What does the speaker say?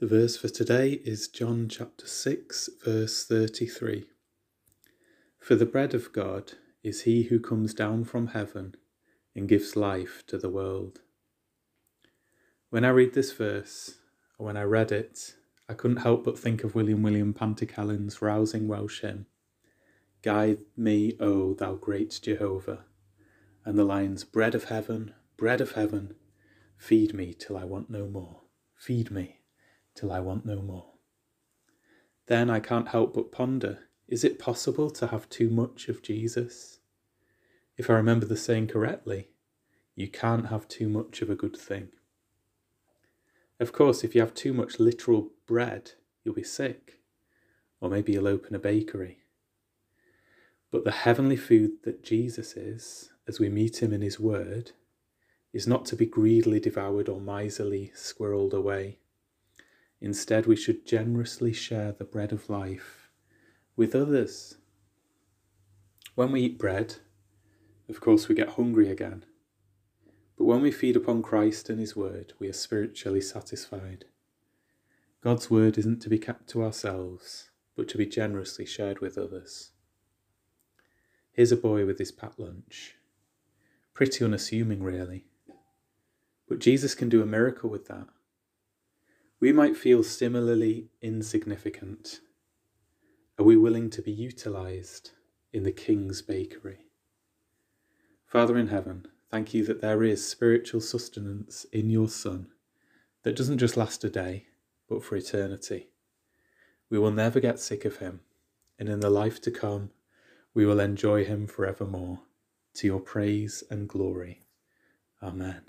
The verse for today is John chapter 6, verse 33. For the bread of God is he who comes down from heaven and gives life to the world. When I read this verse, or when I read it, I couldn't help but think of William Williams Pantycelyn's rousing Welsh hymn, Guide me, O thou great Jehovah, and the lines, Bread of heaven, bread of heaven, feed me till I want no more, feed me till I want no more. Then I can't help but ponder is it possible to have too much of Jesus? If I remember the saying correctly, you can't have too much of a good thing. Of course, if you have too much literal bread, you'll be sick, or maybe you'll open a bakery. But the heavenly food that Jesus is, as we meet him in his word, is not to be greedily devoured or miserly squirreled away. Instead, we should generously share the bread of life with others. When we eat bread, of course, we get hungry again. But when we feed upon Christ and His Word, we are spiritually satisfied. God's Word isn't to be kept to ourselves, but to be generously shared with others. Here's a boy with his pat lunch. Pretty unassuming, really. But Jesus can do a miracle with that. We might feel similarly insignificant. Are we willing to be utilized in the King's bakery? Father in heaven, thank you that there is spiritual sustenance in your Son that doesn't just last a day, but for eternity. We will never get sick of him, and in the life to come, we will enjoy him forevermore. To your praise and glory. Amen.